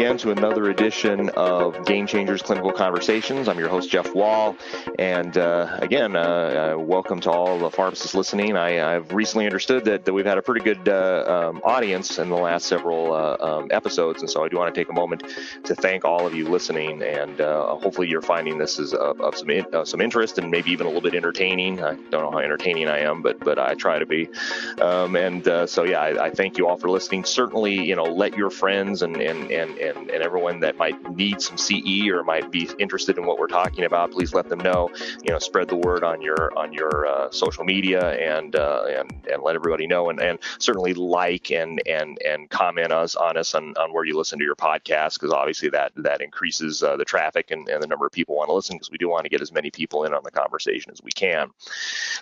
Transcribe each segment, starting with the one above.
Again to another edition of Game Changers Clinical Conversations. I'm your host, Jeff Wall. And uh, again, uh, uh, welcome to all the pharmacists listening. I, have recently understood that, that we've had a pretty good uh, um, audience in the last several uh, um, episodes. And so I do want to take a moment to thank all of you listening. And uh, hopefully you're finding this is of, of some, in, some interest and maybe even a little bit entertaining. I don't know how entertaining I am, but, but I try to be. Um, and so, yeah, I, I, thank you all for listening. Certainly, you know, let your friends and and, and, and, and, everyone that might need some CE or might be interested in what we're talking about, please let them know. You know, spread the word on your on your uh, social media and uh, and and let everybody know. And, and certainly like and and and comment us on us on, on where you listen to your podcast because obviously that that increases uh, the traffic and, and the number of people want to listen because we do want to get as many people in on the conversation as we can.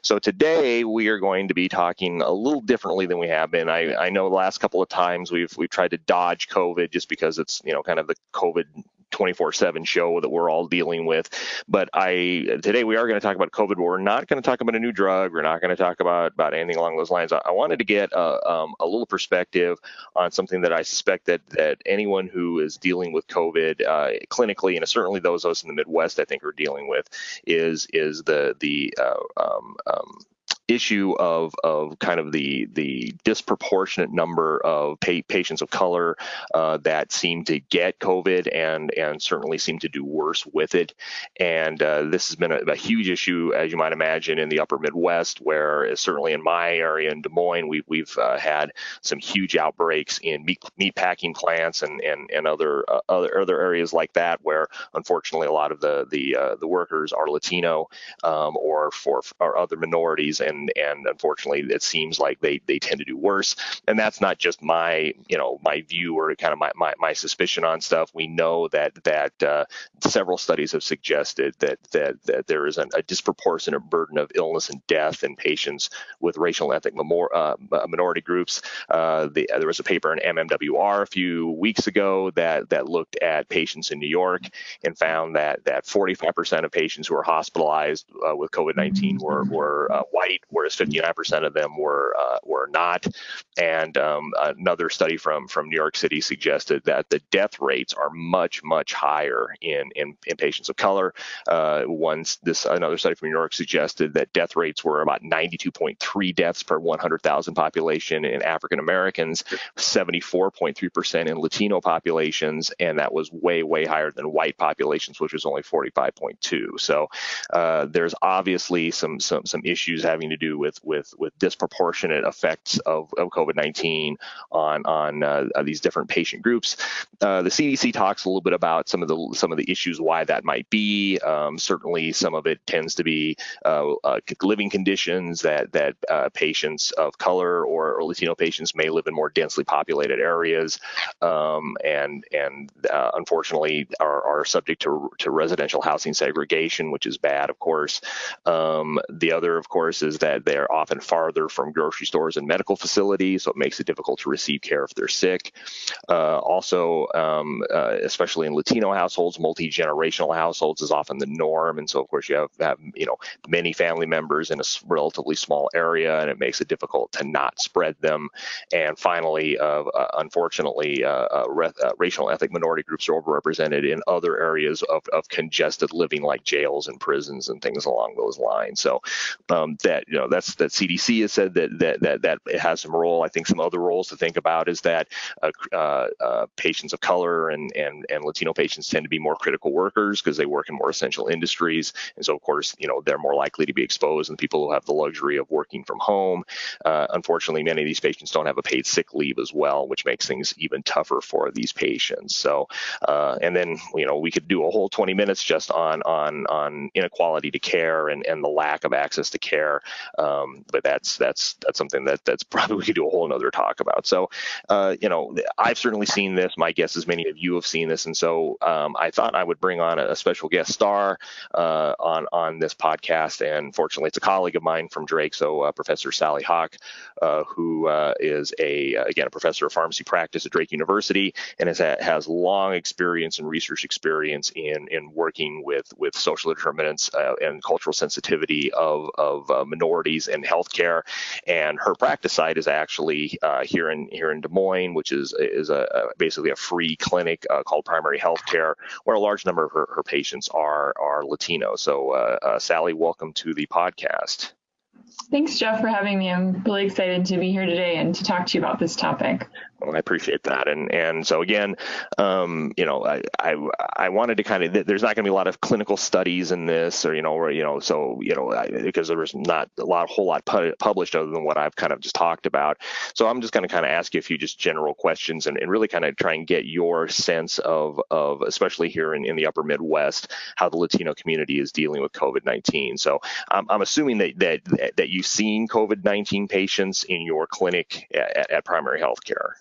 So today we are going to be talking a little differently than we have been. I, I know the last couple of times we've we've tried to dodge COVID COVID just because it's, you know, kind of the COVID 24/7 show that we're all dealing with. But I today we are going to talk about COVID. But we're not going to talk about a new drug. We're not going to talk about about anything along those lines. I, I wanted to get a, um, a, little perspective on something that I suspect that that anyone who is dealing with COVID uh, clinically, and certainly those of us in the Midwest, I think, are dealing with, is is the the uh, um, um, issue of of kind of the the disproportionate number of pa- patients of color uh, that seem to get COVID and and certainly seem to do worse with it. And uh, this has been a, a, huge issue, as you might imagine, in the Upper Midwest, where certainly in my area in Des Moines, we've we've uh, had some huge outbreaks in meat, meat packing plants and and and other uh, other other areas like that, where unfortunately a lot of the the uh, the workers are Latino um, or for or other minorities and and and unfortunately it seems like they they tend to do worse. And that's not just my you know my view or kind of my my, my suspicion on stuff. We know that that uh, several studies have suggested that that that there is an, a disproportionate burden of illness and death in patients with racial and ethnic memor- uh, minority groups. Uh, the, there was a paper in MMWR a few weeks ago that that looked at patients in New York and found that that 45% of patients who were hospitalized uh, with COVID-19 were were uh, white whereas 59% of them were uh, were not. And um, another study from from New York City suggested that the death rates are much much higher in in, in patients of color. Uh, once this another study from New York suggested that death rates were about 92.3 deaths per 100,000 population in African Americans, 74.3% in Latino populations, and that was way way higher than white populations, which was only 45.2. So uh, there's obviously some some some issues having to do with with with disproportionate effects of, of COVID-19 on on uh, these different patient groups. Uh, the CDC talks a little bit about some of the some of the issues why that might be. Um, certainly, some of it tends to be uh, uh living conditions that that uh, patients of color or, or, Latino patients may live in more densely populated areas, um, and and uh, unfortunately are, are subject to to residential housing segregation, which is bad, of course. Um, the other, of course, is that they're often farther from grocery stores and medical facilities, so it makes it difficult to receive care if they're sick. Uh, also, um, uh, especially in Latino households, multi generational households is often the norm, and so of course you have, have you know many family members in a relatively small area, and it makes it difficult to not spread them. And finally, uh, uh unfortunately, uh, uh, re- racial and ethnic minority groups are overrepresented in other areas of, of congested living, like jails and prisons and things along those lines. So um, that know that's that CDC has said that that that that it has some role. I think some other roles to think about is that uh, uh, uh, patients of color and and and Latino patients tend to be more critical workers because they work in more essential industries, and so of course you know they're more likely to be exposed And people who have the luxury of working from home. Unfortunately, many of these patients don't have a paid sick leave as well, which makes things even tougher for these patients. So, uh, and then you know we could do a whole 20 minutes just on on on inequality to care and and the lack of access to care Um, but that's that's that's something that that's probably we could do a whole another talk about. So, uh, you know, I've certainly seen this. My guess is many of you have seen this, and so um, I thought I would bring on a, special guest star uh, on on this podcast. And fortunately, it's a colleague of mine from Drake, so uh, Professor Sally Haack, uh, who uh, is a again a professor of pharmacy practice at Drake University and has has long experience and research experience in in working with with social determinants uh, and cultural sensitivity of of minorities in healthcare. And her practice site is actually here in here in Des Moines, which is is a, a basically a free clinic called Primary Healthcare, where a large number of her, her patients are are Latino. So, uh, uh, Sally, welcome to the podcast. Thanks, Jeff, for having me. I'm really excited to be here today and to talk to you about this topic. Well, I appreciate that, and and so again, um, you know, I, I, I wanted to kind of there's not going to be a lot of clinical studies in this, or you know, or you know, so you know, I, because there was not a lot, a whole lot pu- published other than what I've kind of just talked about. So I'm just going to kind of ask you a few just general questions and, and really kind of try and get your sense of of especially here in, in the Upper Midwest how the Latino community is dealing with COVID-19. So I'm, I'm assuming that that that you've seen COVID-19 patients in your clinic at, at primary health care.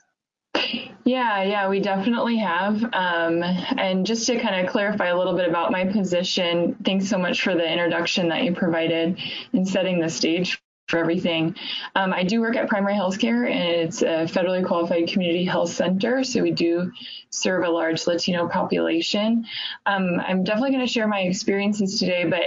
Yeah, yeah, we definitely have. Um, and just to kind of clarify a little bit about my position, thanks so much for the introduction that you provided in setting the stage for everything. Um, I do work at Primary Healthcare, and it's a federally qualified community health center. So we do serve a large Latino population. Um, I'm definitely going to share my experiences today, but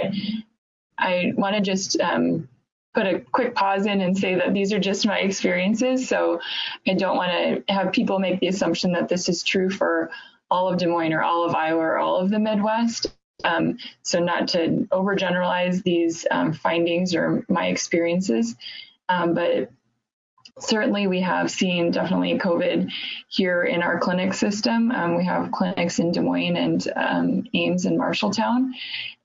I want to just um, put a quick pause in and say that these are just my experiences. So I don't want to have people make the assumption that this is true for all of Des Moines or all of Iowa or all of the Midwest. Um, so not to overgeneralize these um, findings or my experiences, um, but certainly we have seen definitely COVID here in our clinic system. Um, we have clinics in Des Moines and um, Ames and Marshalltown.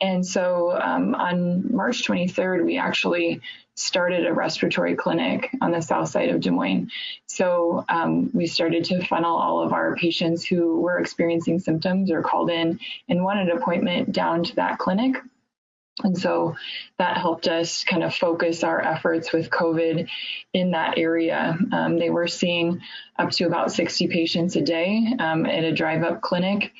And so um, on March 23rd, we actually started a respiratory clinic on the south side of Des Moines. So um, we started to funnel all of our patients who were experiencing symptoms or called in and wanted an appointment down to that clinic. And so that helped us kind of focus our efforts with COVID in that area. Um, they were seeing up to about 60 patients a day um, at a drive up clinic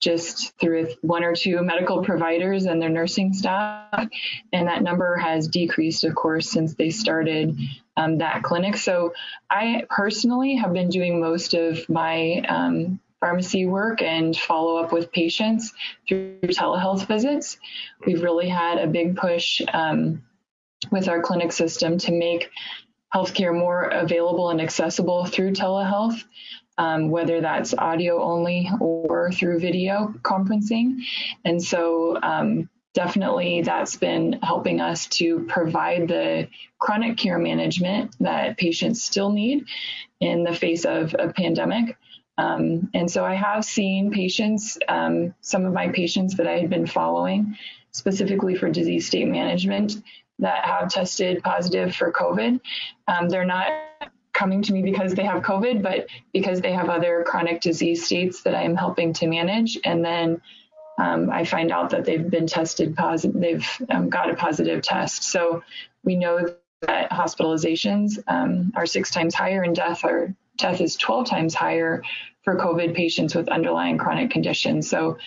just through one or two medical providers and their nursing staff. And that number has decreased, of course, since they started um, that clinic. So I personally have been doing most of my um, pharmacy work and follow up with patients through telehealth visits. We've really had a big push um, with our clinic system to make healthcare more available and accessible through telehealth. Um, whether that's audio only or through video conferencing. And so, um, definitely that's been helping us to provide the chronic care management that patients still need in the face of a pandemic. Um, and so I have seen patients, um, some of my patients that I had been following specifically for disease state management that have tested positive for COVID. Um, they're not coming to me because they have COVID, but because they have other chronic disease states that I'm helping to manage. And then um, I find out that they've been tested positive, they've um, got a positive test. So we know that hospitalizations um, are six times higher and death are death is 12 times higher for COVID patients with underlying chronic conditions. So,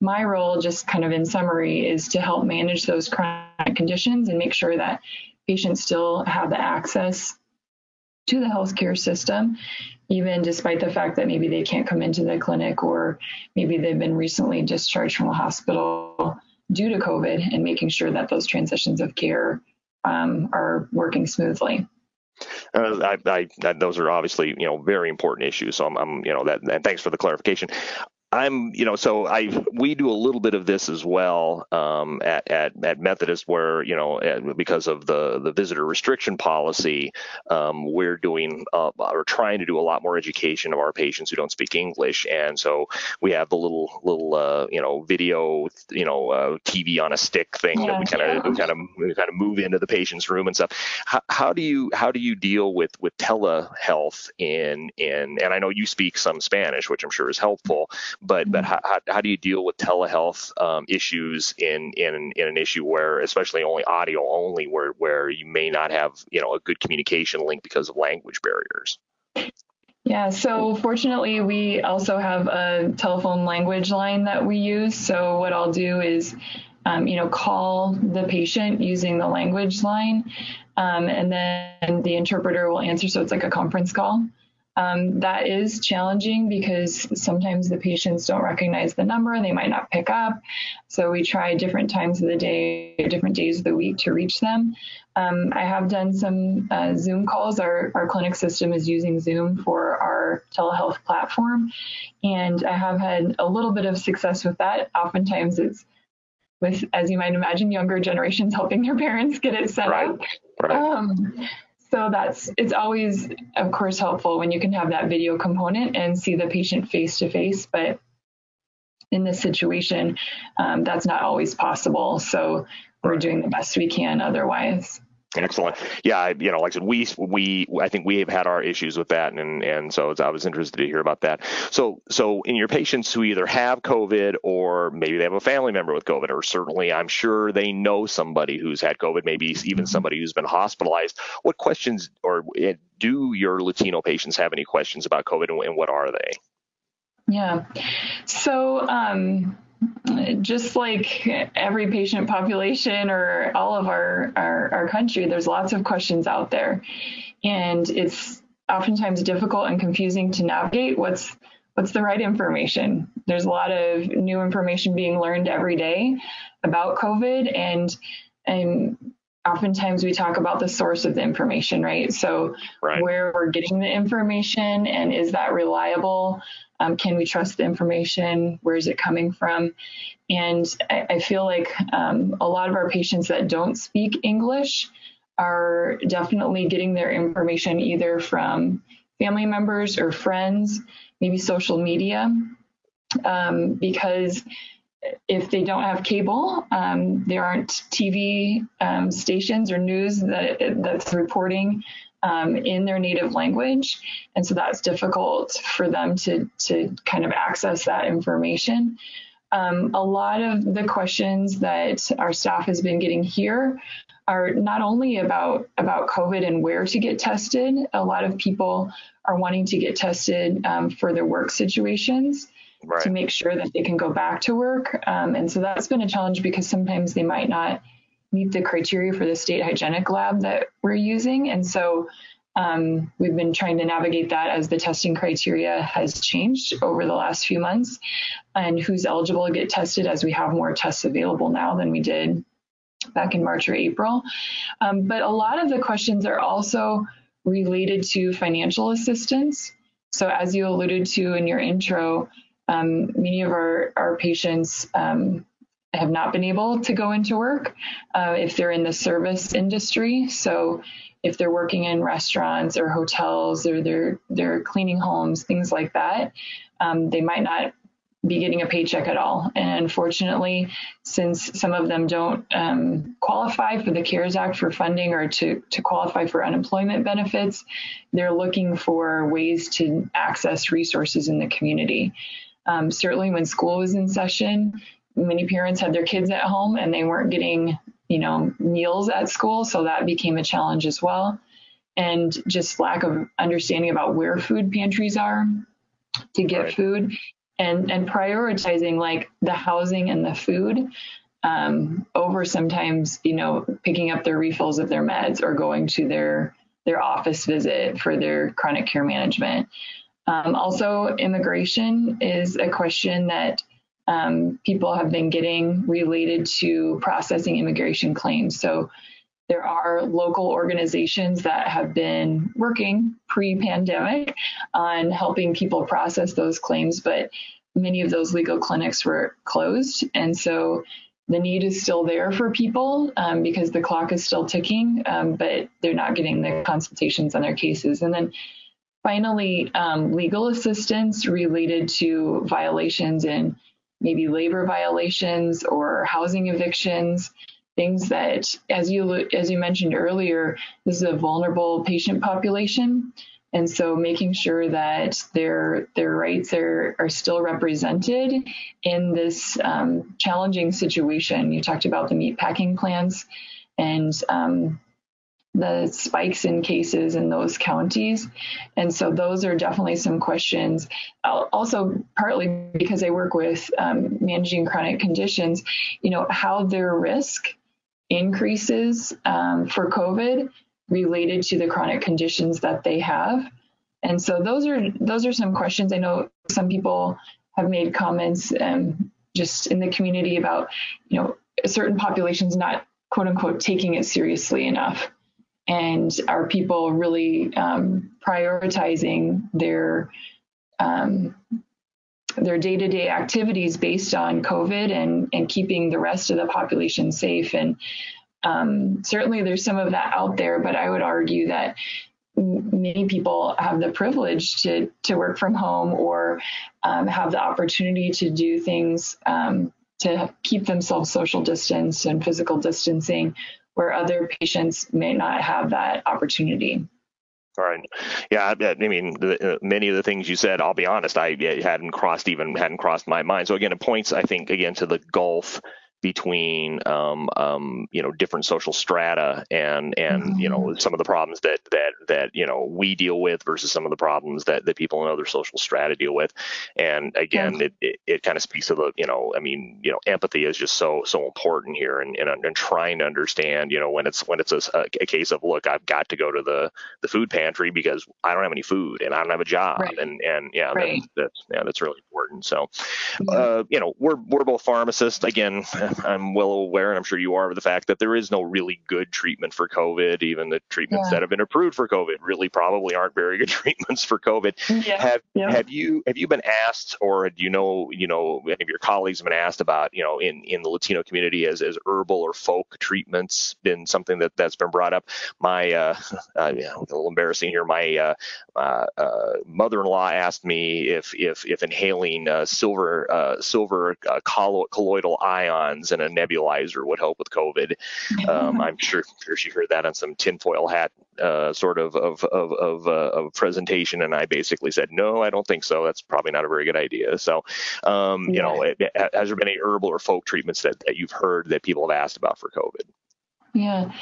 my role, just kind of in summary, is to help manage those chronic conditions and make sure that patients still have the access to the healthcare system, even despite the fact that maybe they can't come into the clinic or maybe they've been recently discharged from the hospital due to COVID, and making sure that those transitions of care um, are working smoothly. Uh, I, I, those are obviously you know very important issues. So I'm, I'm you know that and thanks for the clarification. I'm, you know, so I we do a little bit of this as well um, at, at at Methodist, where you know because of the the visitor restriction policy, um, we're doing uh, or trying to do a lot more education of our patients who don't speak English, and so we have the little little uh, you know video you know uh, TV on a stick thing yeah, that we kind of kind of kind of move into the patient's room and stuff. How, how do you how do you deal with with telehealth in in and I know you speak some Spanish, which I'm sure is helpful but but how, how do you deal with telehealth um, issues in, in in an issue where especially only audio only where where you may not have you know a good communication link because of language barriers yeah, so fortunately, we also have a telephone language line that we use. So what I'll do is, um, you know, call the patient using the language line, um, and then the interpreter will answer. So it's like a conference call. Um, that is challenging because sometimes the patients don't recognize the number and they might not pick up. So we try different times of the day, different days of the week to reach them. Um, I have done some uh, Zoom calls. Our, our clinic system is using Zoom for our telehealth platform, and I have had a little bit of success with that. Oftentimes it's with, as you might imagine, younger generations helping their parents get it set right. up. Right. Um, so that's it's always, of course, helpful when you can have that video component and see the patient face to face. But in this situation, um, that's not always possible. So we're doing the best we can otherwise. Excellent. Yeah, you know, like I said, we we I think we have had our issues with that, and and so I was interested to hear about that. So so in your patients who either have COVID or maybe they have a family member with COVID, or certainly I'm sure they know somebody who's had COVID, maybe even mm-hmm. somebody who's been hospitalized. What questions or eh, do your Latino patients have any questions about COVID, and what are they? Yeah. So. Um, just like every patient population or all of our, our, our country, there's lots of questions out there. And it's oftentimes difficult and confusing to navigate what's what's the right information. There's a lot of new information being learned every day about COVID and and oftentimes we talk about the source of the information, right? So right. where we're getting the information and is that reliable? Um, can we trust the information? Where is it coming from? And I, I feel like um, a lot of our patients that don't speak English are definitely getting their information either from family members or friends, maybe social media, um, because if they don't have cable, um, there aren't TV um, stations or news that that's reporting um, in their native language, and so that's difficult for them to to kind of access that information. Um, a lot of the questions that our staff has been getting here are not only about about COVID and where to get tested. A lot of people are wanting to get tested um, for their work situations. Right. to make sure that they can go back to work. Um, and so that's been a challenge because sometimes they might not meet the criteria for the state hygienic lab that we're using. And so um, we've been trying to navigate that as the testing criteria has changed over the last few months and who's eligible to get tested as we have more tests available now than we did back in March or April. Um, but a lot of the questions are also related to financial assistance. So, as you alluded to in your intro, um, many of our, our patients um, have not been able to go into work uh, if they're in the service industry. So if they're working in restaurants or hotels or they're they're cleaning homes, things like that, um, they might not be getting a paycheck at all. And unfortunately, since some of them don't um, qualify for the CARES Act for funding or to, to qualify for unemployment benefits, they're looking for ways to access resources in the community. Um, certainly, when school was in session, many parents had their kids at home and they weren't getting, you know, meals at school, so that became a challenge as well. And just lack of understanding about where food pantries are to get right. food and and prioritizing like the housing and the food um, over sometimes you know picking up their refills of their meds or going to their their office visit for their chronic care management. Um, also, immigration is a question that um, people have been getting related to processing immigration claims. So there are local organizations that have been working pre pandemic on helping people process those claims, but many of those legal clinics were closed. And so the need is still there for people um, because the clock is still ticking, um, but they're not getting the consultations on their cases. And then finally, um, legal assistance related to violations in maybe labor violations or housing evictions, things that, as you as you mentioned earlier, this is a vulnerable patient population. And so making sure that their their rights are, are still represented in this um, challenging situation. You talked about the meat packing plants and um, the spikes in cases in those counties. And so those are definitely some questions. Also, partly because I work with um, managing chronic conditions, you know, how their risk increases um, for COVID related to the chronic conditions that they have. And so those are those are some questions. I know some people have made comments um, just in the community about, you know, certain populations not quote unquote taking it seriously enough and are people really um, prioritizing their um, their day-to-day activities based on COVID and and keeping the rest of the population safe? And um, certainly there's some of that out there, but I would argue that many people have the privilege to to work from home or um, have the opportunity to do things um, to keep themselves social distance and physical distancing where other patients may not have that opportunity. Right. Yeah. I mean, uh, many of the things you said, I'll be honest, I hadn't crossed even hadn't crossed my mind. So again, it points, I think, again to the gulf between um, um, you know different social strata and and mm-hmm. you know mm-hmm. some of the problems that that that you know we deal with versus some of the problems that that people in other social strata deal with and again it, it, it kind of speaks to the you know I mean you know empathy is just so so important here and and, and trying to understand you know when it's when it's a, a, case of look I've got to go to the the food pantry because I don't have any food and I don't have a job right. and and yeah right. that's, that's yeah that's really important so uh, you know we're we're both pharmacists again I'm well aware, and I'm sure you are, of the fact that there is no really good treatment for COVID. Even the treatments yeah. that have been approved for COVID really probably aren't very good treatments for COVID. Yeah. Have yeah. have you have you been asked, or do you know you know any of your colleagues have been asked about you know in in the Latino community as as herbal or folk treatments been something that that's been brought up? My uh, uh yeah, a little embarrassing here. My uh, uh, uh, mother-in-law asked me if if if inhaling uh, silver uh, silver colloidal ions and a nebulizer would help with COVID. Um, I'm sure, sure she heard that on some tinfoil hat uh, sort of of of of, uh, of, presentation, and I basically said, no, I don't think so. That's probably not a very good idea. So, um, you yeah. know, it, it, has there been any herbal or folk treatments that, that you've heard that people have asked about for COVID? Yeah,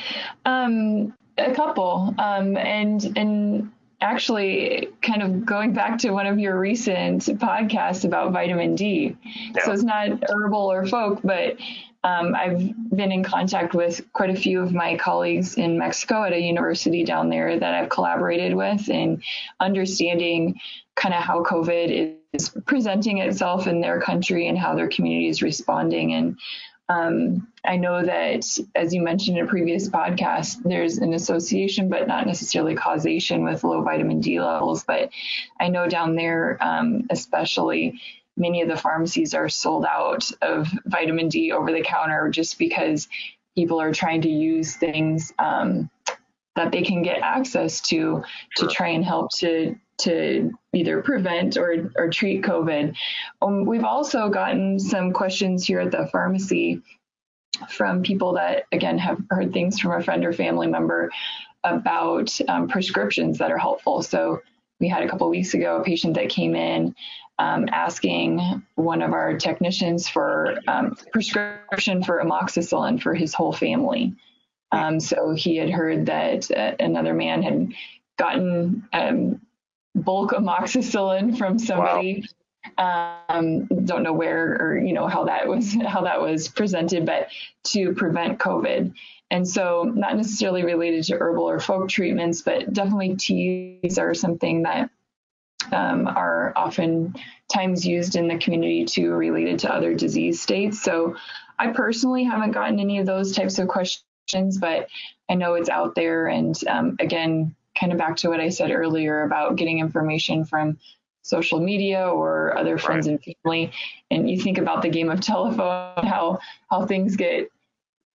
um, a couple, um, and and actually kind of going back to one of your recent podcasts about vitamin D. Yeah. So it's not herbal or folk, but um, I've been in contact with quite a few of my colleagues in Mexico at a university down there that I've collaborated with in understanding kind of how COVID is presenting itself in their country and how their community is responding. And um, I know that, as you mentioned in a previous podcast, there's an association, but not necessarily causation with low vitamin D levels. But I know down there, um, especially, many of the pharmacies are sold out of vitamin D over the counter just because people are trying to use things um, that they can get access to to try and help to to either prevent or, or treat COVID. Um, we've also gotten some questions here at the pharmacy from people that, again, have heard things from a friend or family member about um, prescriptions that are helpful. So we had a couple weeks ago a patient that came in um, asking one of our technicians for um, prescription for amoxicillin for his whole family. Um, so he had heard that uh, another man had gotten um, bulk amoxicillin from somebody. Wow. Um, don't know where or you know how that was how that was presented, but to prevent COVID. And so, not necessarily related to herbal or folk treatments, but definitely teas are something that um, are often times used in the community too, related to other disease states. So, I personally haven't gotten any of those types of questions, but I know it's out there. And um, again, kind of back to what I said earlier about getting information from social media or other friends right. and family. And you think about the game of telephone, how how things get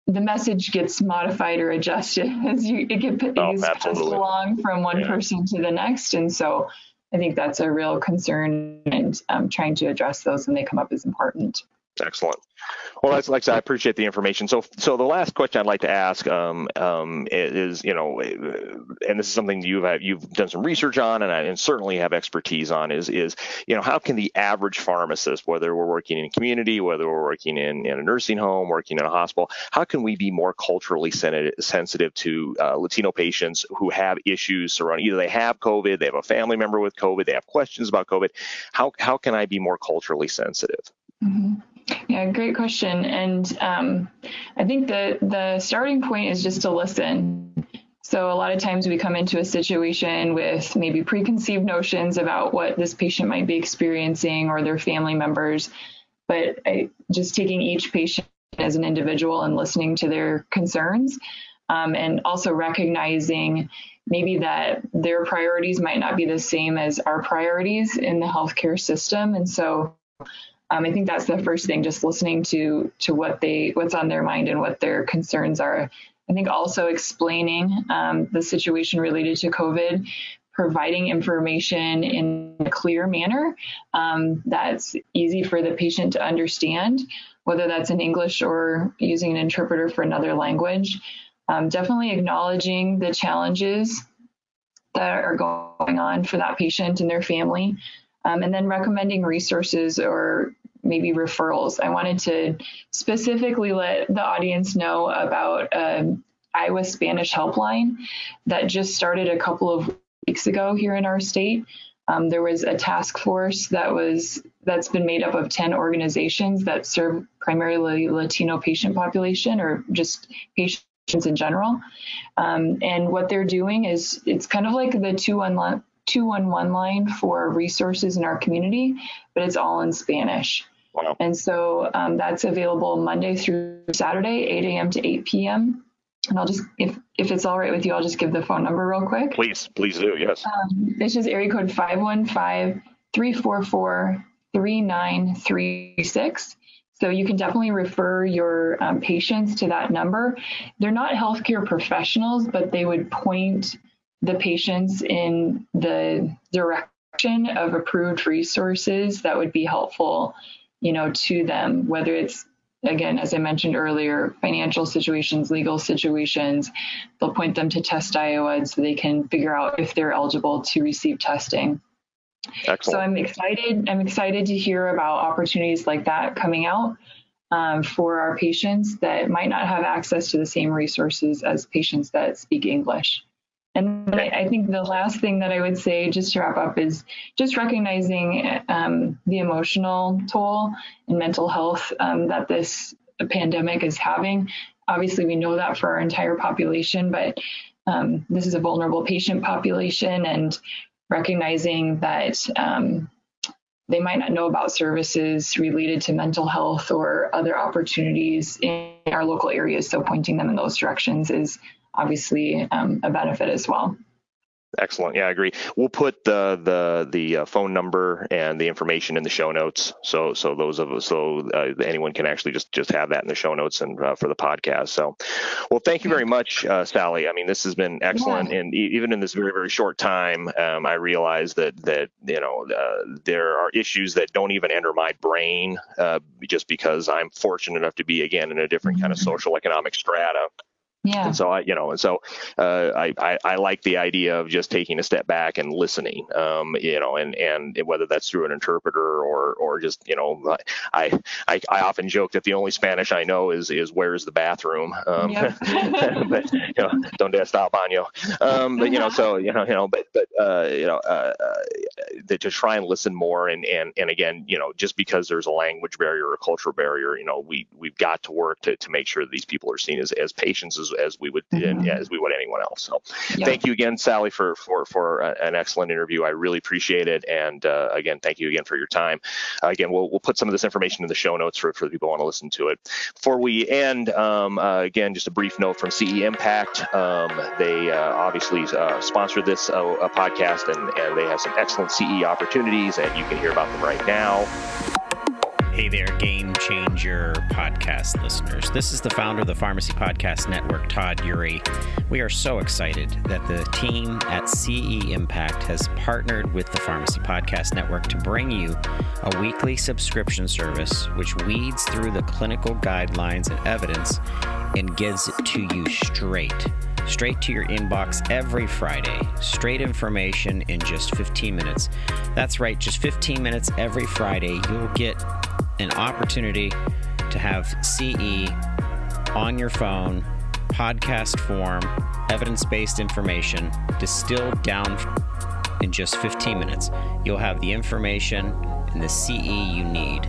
the message gets modified or adjusted as you it, get, it oh, gets passed along from one yeah. person to the next. And so I think that's a real concern and um, trying to address those when they come up is important. Excellent. Well, that's like I, said, I appreciate the information. So, so the last question I'd like to ask um, um, is, you know, and this is something you've you've done some research on, and, I, and certainly have expertise on, is is you know, how can the average pharmacist, whether we're working in a community, whether we're working in, in a nursing home, working in a hospital, how can we be more culturally sensitive to uh, Latino patients who have issues surrounding either they have COVID, they have a family member with COVID, they have questions about COVID. How how can I be more culturally sensitive? Mm-hmm. Yeah, great question. And um, I think the the starting point is just to listen. So a lot of times we come into a situation with maybe preconceived notions about what this patient might be experiencing or their family members, but I, just taking each patient as an individual and listening to their concerns, um, and also recognizing maybe that their priorities might not be the same as our priorities in the healthcare system, and so um, I think that's the first thing, just listening to to what they what's on their mind and what their concerns are. I think also explaining um, the situation related to COVID, providing information in a clear manner um, that's easy for the patient to understand, whether that's in English or using an interpreter for another language. Um, definitely acknowledging the challenges that are going on for that patient and their family um, and then recommending resources or maybe referrals. I wanted to specifically let the audience know about um, Iowa Spanish Helpline that just started a couple of weeks ago here in our state. Um, there was a task force that was that's been made up of 10 organizations that serve primarily Latino patient population or just patients in general. Um, and what they're doing is it's kind of like the 211 211 line for resources in our community, but it's all in Spanish. Wow. And so um, that's available Monday through Saturday, 8 a.m. to 8 p.m. And I'll just, if if it's all right with you, I'll just give the phone number real quick. Please, please do. Yes. Um, this is area code 515 344 3936. So you can definitely refer your um, patients to that number. They're not healthcare professionals, but they would point the patients in the direction of approved resources that would be helpful, you know, to them, whether it's again, as I mentioned earlier, financial situations, legal situations, they'll point them to Test Iowa so they can figure out if they're eligible to receive testing. Excellent. So I'm excited. I'm excited to hear about opportunities like that coming out um, for our patients that might not have access to the same resources as patients that speak English. And I think the last thing that I would say, just to wrap up, is just recognizing um, the emotional toll and mental health um, that this pandemic is having. Obviously, we know that for our entire population, but um, this is a vulnerable patient population, and recognizing that um, they might not know about services related to mental health or other opportunities in our local areas. So, pointing them in those directions is obviously um, a benefit as well. Excellent. Yeah, I agree. We'll put the the the uh, phone number and the information in the show notes, so so those of us, so uh, anyone can actually just just have that in the show notes and uh, for the podcast. So, well, thank you very much, uh, Sally. I mean, this has been excellent, yeah. and e- even in this very very short time, um, I realize that that you know uh, there are issues that don't even enter my brain uh, just because I'm fortunate enough to be again in a different kind of mm-hmm. social economic strata. Yeah. And so I, you know, and so uh, I, I, I like the idea of just taking a step back and listening, um, you know, and and whether that's through an interpreter or or just you know, I I, I often joke that the only Spanish I know is is where's the bathroom, um, yep. but you know, donde está baño, um, but you know, so you know, you know, but but uh, you know, uh, uh, to try and listen more and and and again, you know, just because there's a language barrier or a cultural barrier, you know, we we've got to work to to make sure that these people are seen as as patients as as we would mm-hmm. as we would anyone else. So yeah. thank you again, Sally, for for for an excellent interview. I really appreciate it. And uh, again, thank you again for your time. Uh, again, we'll we'll put some of this information in the show notes for for the people who want to listen to it. Before we end, um, uh, again, just a brief note from CE Impact. Um, they uh, obviously uh, sponsored this uh, podcast, and and they have some excellent CE opportunities, and you can hear about them right now. Hey there, Game Changer podcast listeners. This is the founder of the Pharmacy Podcast Network, Todd Eury. We are so excited that the team at CE Impact has partnered with the Pharmacy Podcast Network to bring you a weekly subscription service which weeds through the clinical guidelines and evidence and gives it to you straight straight to your inbox every Friday. Straight information in just 15 minutes. That's right, just 15 minutes every Friday. You'll get an opportunity to have CE on your phone, podcast form, evidence based information distilled down in just 15 minutes. You'll have the information and the CE you need.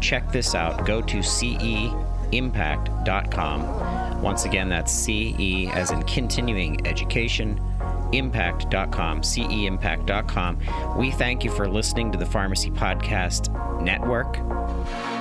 Check this out. Go to ceimpact.com. Once again, that's CE as in continuing education impact.com, ceimpact.com. We thank you for listening to the Pharmacy Podcast Network.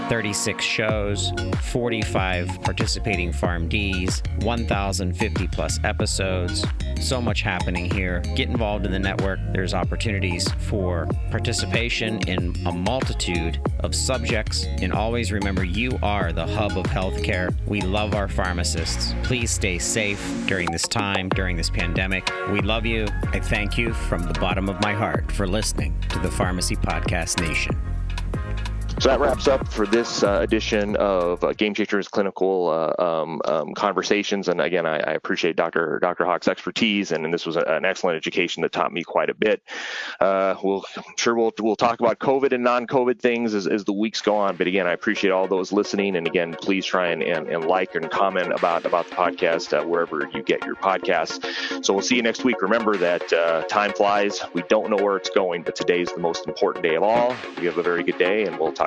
36 shows, 45 participating PharmDs, 1,050 plus episodes. So much happening here. Get involved in the network. There's opportunities for participation in a multitude of subjects. And always remember, you are the hub of healthcare. We love our pharmacists. Please stay safe during this time, during this pandemic. We love you. I thank you from the bottom of my heart for listening to the Pharmacy Podcast Nation. So that wraps up for this uh, edition of uh, Game Changers Clinical uh, um, um, Conversations. And again, I, I, appreciate Dr. Dr. Haack's expertise, and, and this was a, an excellent education that taught me quite a bit. Uh, we'll I'm sure we'll we'll talk about COVID and non-COVID things as, as the weeks go on. But again, I appreciate all those listening. And again, please try and, and, and like and comment about about the podcast uh, wherever you get your podcasts. So we'll see you next week. Remember that uh, time flies. We don't know where it's going, but today is the most important day of all. You have a very good day, and we'll talk